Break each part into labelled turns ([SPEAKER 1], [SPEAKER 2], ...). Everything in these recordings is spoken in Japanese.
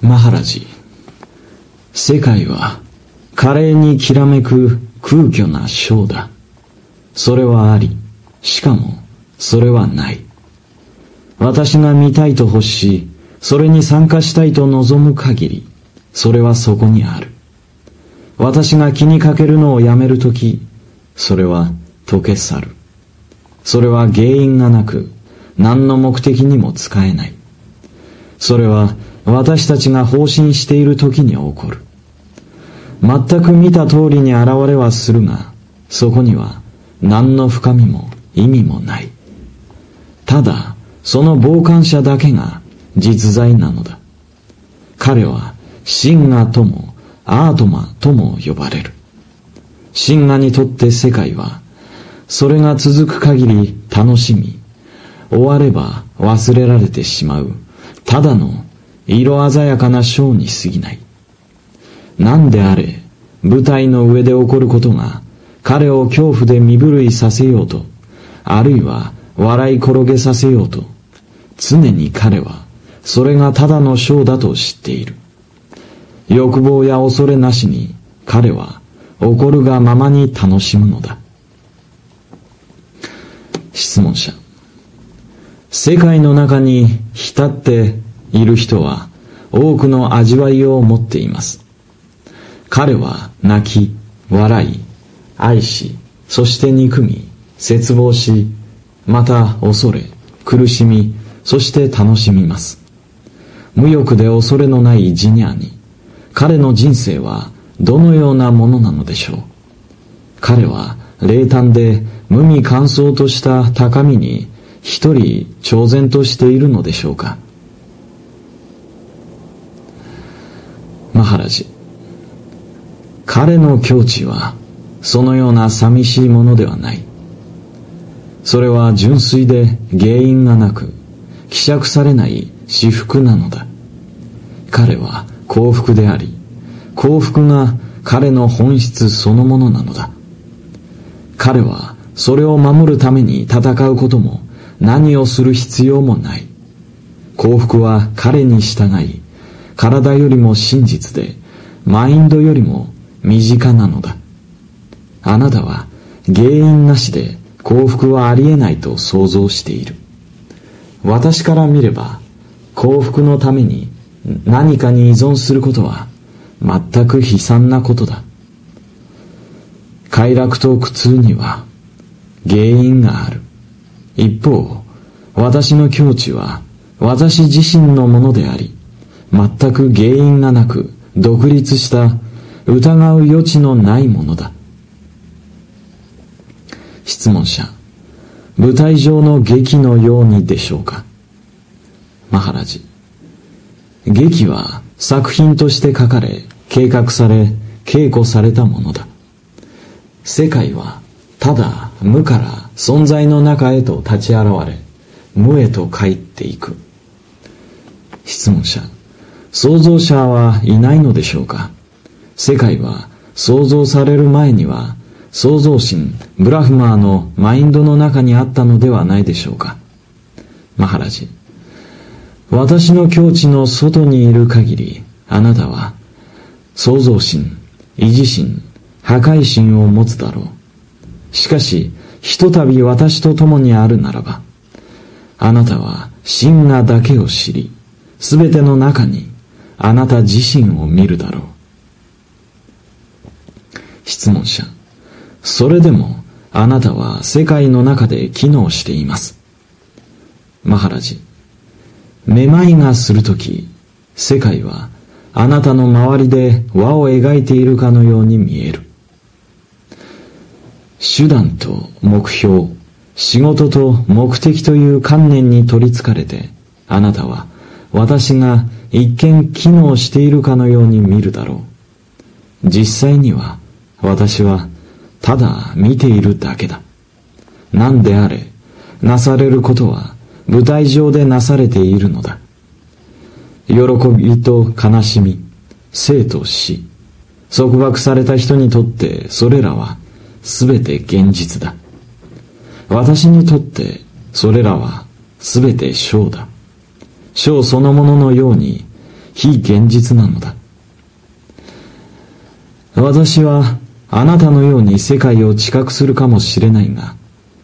[SPEAKER 1] マハラジ。世界は華麗にきらめく空虚なショーだ。それはあり。しかもそれはない。私が見たいと欲しそれに参加したいと望む限りそれはそこにある。私が気にかけるのをやめるときそれは溶け去る。それは原因がなく何の目的にも使えない。それは私たちが放心している時に起こる。全く見た通りに現れはするがそこには何の深みも意味もない。ただその傍観者だけが実在なのだ。彼は神我ともアートマとも呼ばれる。神我にとって世界はそれが続く限り楽しみ終われば忘れられてしまうただの色鮮やかなショーに過ぎない。何であれ、舞台の上で起こることが彼を恐怖で身震いさせようと、あるいは笑い転げさせようと、常に彼はそれがただのショーだと知っている。欲望や恐れなしに彼は起こるがままに楽しむのだ。質問者。世界の中に浸っている人は多くの味わいを持っています。彼は泣き、笑い、愛し、そして憎み、絶望し、また恐れ、苦しみ、そして楽しみます。無欲で恐れのないジニアに、彼の人生はどのようなものなのでしょう。彼は冷淡で無味乾燥とした高みに一人超然としているのでしょうか。マハラジ。彼の境地はそのような寂しいものではない。それは純粋で原因がなく希釈されない至福なのだ。彼は幸福であり幸福が彼の本質そのものなのだ。彼はそれを守るために戦うことも何をする必要もない。幸福は彼に従い体よりも真実で、マインドよりも身近なのだ。あなたは原因なしで幸福はありえないと想像している。私から見れば幸福のために何かに依存することは全く悲惨なことだ。快楽と苦痛には原因がある。一方、私の境地は私自身のものであり、全く原因がなく独立した疑う余地のないものだ。質問者舞台上の劇のようにでしょうか？マハラジ劇は作品として書かれ計画され稽古されたものだ。世界はただ無から存在の中へと立ち現れ無へと帰っていく。質問者創造者はいないのでしょうか？世界は創造される前には創造神ブラフマーのマインドの中にあったのではないでしょうか？マハラジ私の境地の外にいる限りあなたは創造神維持神破壊神を持つだろう。しかしひとたび私と共にあるならばあなたは神がだけを知りすべての中にあなた自身を見るだろう。質問者。それでもあなたは世界の中で機能しています。マハラジ。めまいがするとき、世界はあなたの周りで輪を描いているかのように見える。手段と目標、仕事と目的という観念に取りつかれて、あなたは私が一見機能しているかのように見るだろう。実際には私はただ見ているだけだ。何であれ、なされることは舞台上でなされているのだ。喜びと悲しみ、生と死、束縛された人にとってそれらは全て現実だ。私にとってそれらは全て章だ。章そのもののように非現実なのだ。私はあなたのように世界を知覚するかもしれないが、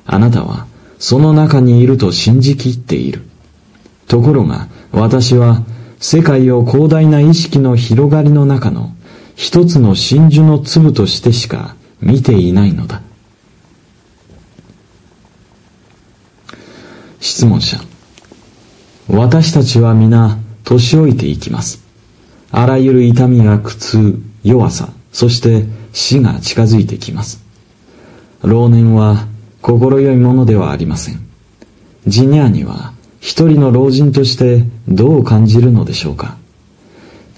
[SPEAKER 1] あなたはその中にいると信じきっている。ところが私は世界を広大な意識の広がりの中の一つの真珠の粒としてしか見ていないのだ。質問者。私たちは皆年老いていきます。あらゆる痛みや苦痛、弱さ、そして死が近づいてきます。老年は心よいものではありません。ジニアには一人の老人としてどう感じるのでしょうか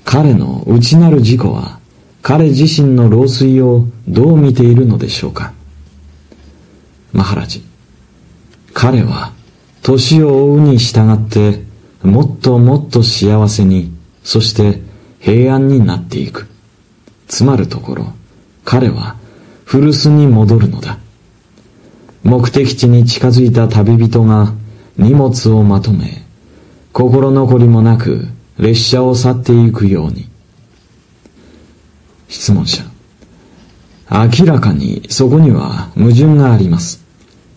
[SPEAKER 1] 彼の内なる自己は彼自身の老衰をどう見ているのでしょうかマハラジ彼は年を追うに従ってもっともっと幸せにそして平安になっていくつまるところ彼は古巣に戻るのだ目的地に近づいた旅人が荷物をまとめ、心残りもなく列車を去っていくように。質問者。明らかにそこには矛盾があります。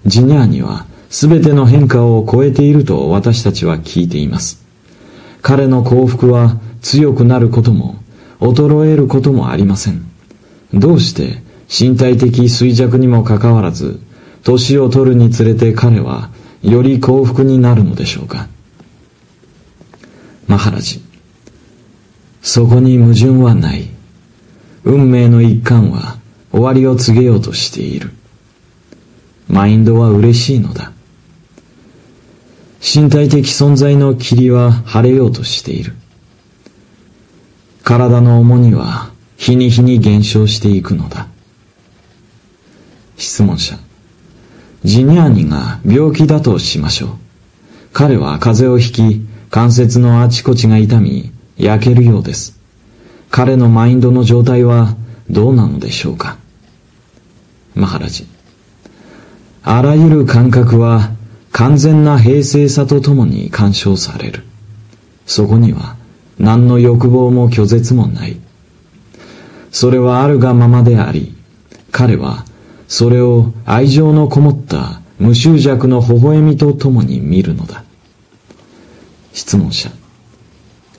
[SPEAKER 1] ジニャーには全ての変化を超えていると私たちは聞いています。彼の幸福は強くなることも衰えることもありません。どうして身体的衰弱にもかかわらず、年を取るにつれて彼はより幸福になるのでしょうか。マハラジ。そこに矛盾はない。運命の一環は終わりを告げようとしている。マインドは嬉しいのだ。身体的存在の霧は晴れようとしている体の重荷は日に日に減少していくのだ質問者ジニャーニが病気だとしましょう。彼は風邪をひき、関節のあちこちが痛み、焼けるようです。彼のマインドの状態はどうなのでしょうかマハラジ。あらゆる感覚は完全な平静さとともに干渉される。そこには何の欲望も拒絶もない。それはあるがままであり、彼はそれを愛情のこもった無執着の微笑みとともに見るのだ。質問者。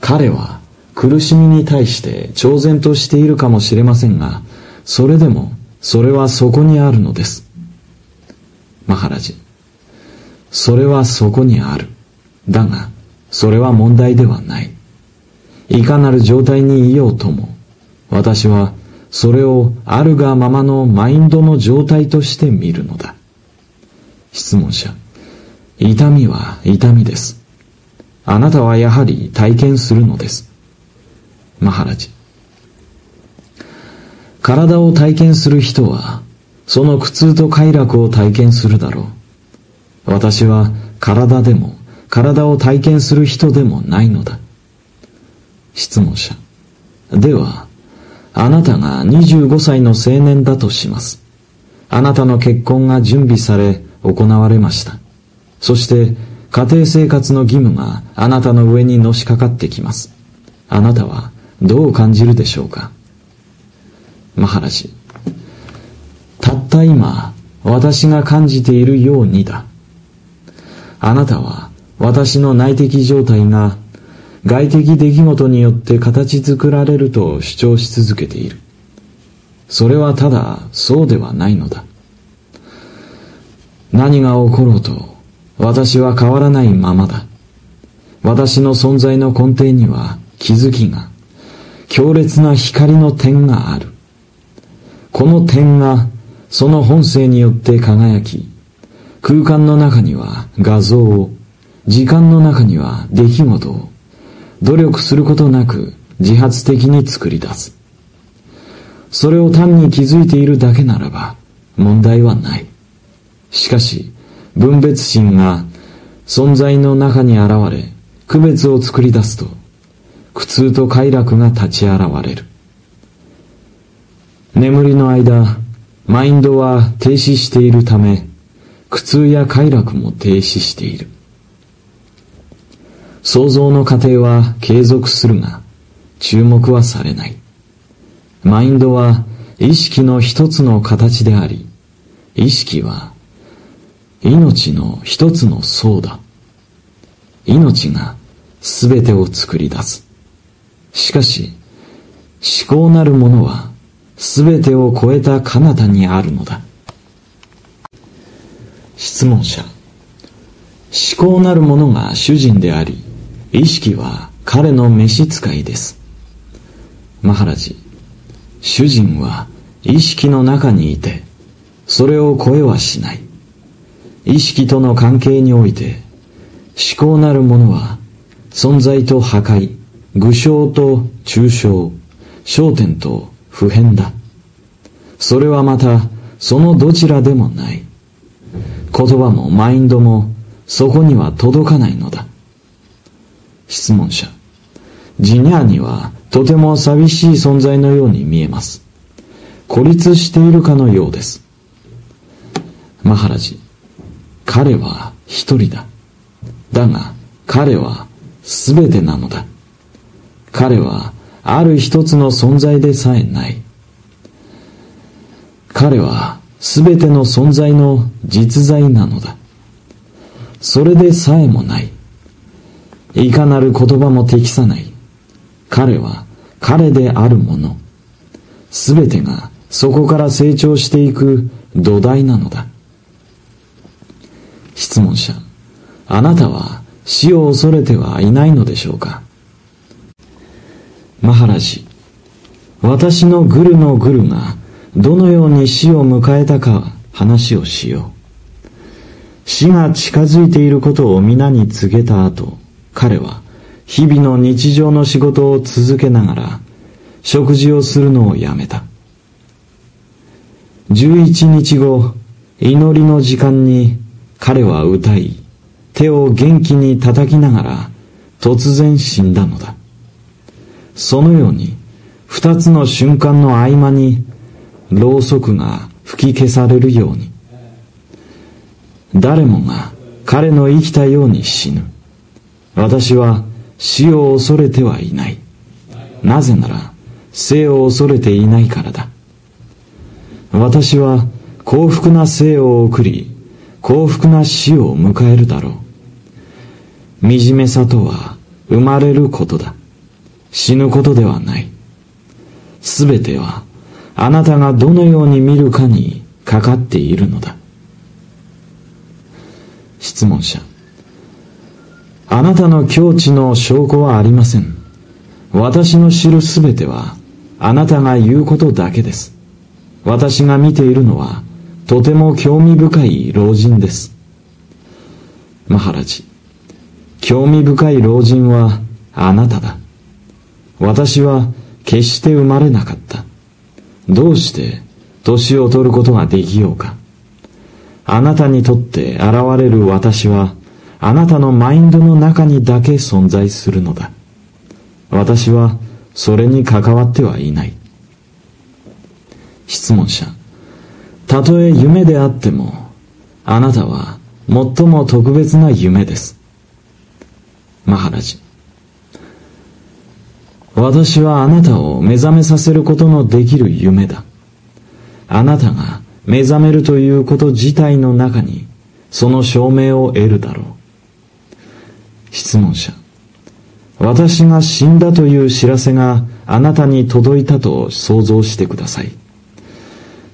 [SPEAKER 1] 彼は苦しみに対して挑然としているかもしれませんが、それでもそれはそこにあるのです。マハラジ。それはそこにある。だが、それは問題ではない。いかなる状態にいようとも、私はそれをあるがままのマインドの状態として見るのだ。質問者。痛みは痛みです。あなたはやはり体験するのです。マハラジ。体を体験する人は、その苦痛と快楽を体験するだろう。私は体でも、体を体験する人でもないのだ。質問者。では、あなたが25歳の青年だとします。あなたの結婚が準備され行われました。そして家庭生活の義務があなたの上にのしかかってきます。あなたはどう感じるでしょうかマハラジ。たった今、私が感じているようにだ。あなたは私の内的状態が外的出来事によって形作られると主張し続けている。それはただそうではないのだ。何が起ころうと私は変わらないままだ。私の存在の根底には気づきが、強烈な光の点がある。この点がその本性によって輝き、空間の中には画像を、時間の中には出来事を、努力することなく自発的に作り出す。それを単に気づいているだけならば問題はない。しかし、分別心が存在の中に現れ、区別を作り出すと、苦痛と快楽が立ち現れる。眠りの間、マインドは停止しているため、苦痛や快楽も停止している。創造の過程は継続するが、注目はされない。マインドは意識の一つの形であり、意識は命の一つの層だ。命が全てを作り出す。しかし、思考なるものは全てを超えた彼方にあるのだ。質問者。思考なるものが主人であり、意識は彼の召使いです。マハラジ、主人は意識の中にいて、それを超えはしない。意識との関係において、思考なるものは、存在と破壊、具象と抽象、焦点と普遍だ。それはまた、そのどちらでもない。言葉もマインドも、そこには届かないのだ。質問者。ジニャーには、とても寂しい存在のように見えます。孤立しているかのようです。マハラジ、彼は一人だ。だが、彼は全てなのだ。彼はある一つの存在でさえない。彼は全ての存在の実在なのだ。それでさえもない。いかなる言葉も適さない。彼は彼であるもの。全てがそこから成長していく土台なのだ。質問者、あなたは死を恐れてはいないのでしょうか？マハラジ、私のグルのグルがどのように死を迎えたか話をしよう。死が近づいていることを皆に告げた後、彼は日々の日常の仕事を続けながら食事をするのをやめた。11日後、祈りの時間に彼は歌い、手を元気に叩きながら突然死んだのだ。そのように、二つの瞬間の合間に、ろうそくが吹き消されるように、誰もが彼の生きたように死ぬ。私は死を恐れてはいない。なぜなら、生を恐れていないからだ。私は幸福な生を送り、幸福な死を迎えるだろう。惨めさとは生まれることだ。死ぬことではない。すべてはあなたがどのように見るかにかかっているのだ。質問者。あなたの境地の証拠はありません。私の知るすべてはあなたが言うことだけです。私が見ているのはとても興味深い老人です。マハラジ、興味深い老人はあなただ。私は決して生まれなかった。どうして年を取ることができようか。あなたにとって現れる私は、あなたのマインドの中にだけ存在するのだ。私はそれに関わってはいない。質問者。たとえ夢であっても、あなたは最も特別な夢です。マハラジ。私はあなたを目覚めさせることのできる夢だ。あなたが目覚めるということ自体の中に、その証明を得るだろう。質問者。私が死んだという知らせがあなたに届いたと想像してください。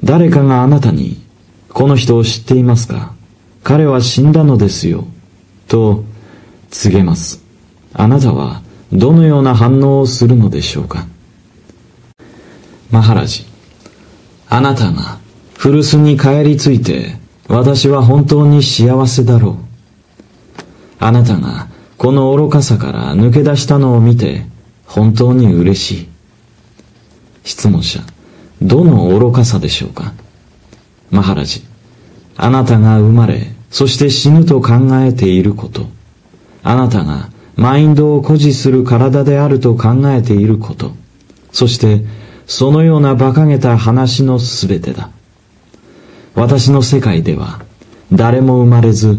[SPEAKER 1] 誰かがあなたに、この人を知っていますか？彼は死んだのですよ。と告げます。あなたはどのような反応をするのでしょうか？マハラジ、あなたが古巣に帰り着いて私は本当に幸せだろう。あなたがこの愚かさから抜け出したのを見て本当に嬉しい。質問者、どの愚かさでしょうか？マハラジ、あなたが生まれ、そして死ぬと考えていること、あなたがマインドを誇示する体であると考えていること、そしてそのような馬鹿げた話のすべてだ。私の世界では誰も生まれず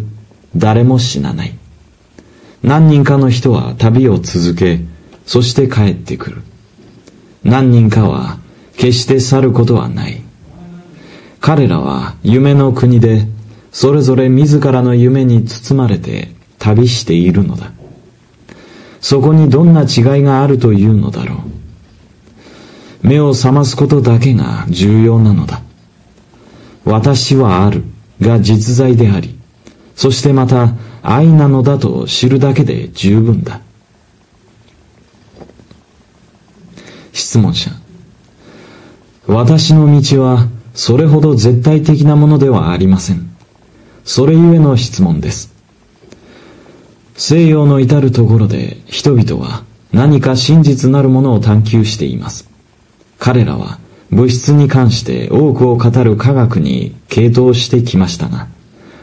[SPEAKER 1] 誰も死なない。何人かの人は旅を続け、そして帰ってくる。何人かは決して去ることはない。彼らは夢の国でそれぞれ自らの夢に包まれて旅しているのだ。そこにどんな違いがあるというのだろう。目を覚ますことだけが重要なのだ。私はあるが実在であり、そしてまた愛なのだと知るだけで十分だ。質問者。私の道はそれほど絶対的なものではありません。それゆえの質問です。西洋の至るところで人々は何か真実なるものを探求しています。彼らは物質に関して多くを語る科学に傾倒してきましたが、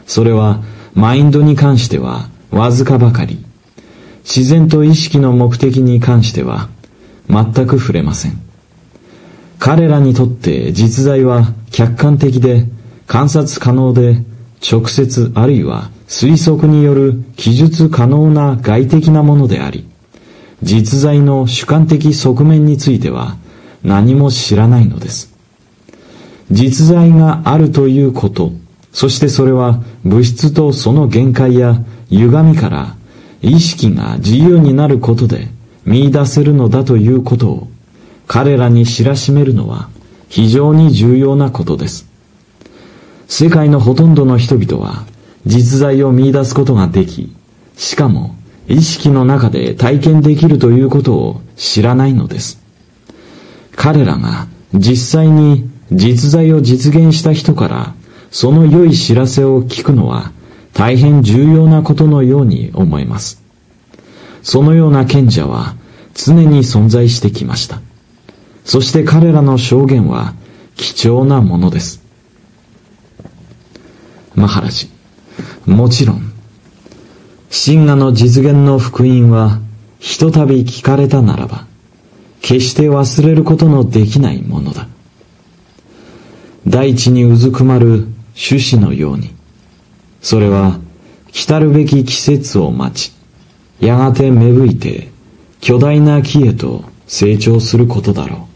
[SPEAKER 1] それはマインドに関してはわずかばかり、自然と意識の目的に関しては全く触れません。彼らにとって実在は客観的で観察可能で直接あるいは推測による記述可能な外的なものであり、実在の主観的側面については何も知らないのです。実在があるということ、そしてそれは物質とその限界や歪みから意識が自由になることで見出せるのだということを彼らに知らしめるのは非常に重要なことです。世界のほとんどの人々は実在を見出すことができ、しかも意識の中で体験できるということを知らないのです。彼らが実際に実在を実現した人からその良い知らせを聞くのは大変重要なことのように思えます。そのような賢者は常に存在してきました。そして彼らの証言は貴重なものです。マハラジ、もちろん、神話の実現の福音はひとたび聞かれたならば、決して忘れることのできないものだ。大地にうずくまる種子のように、それは来たるべき季節を待ち、やがて芽吹いて巨大な木へと成長することだろう。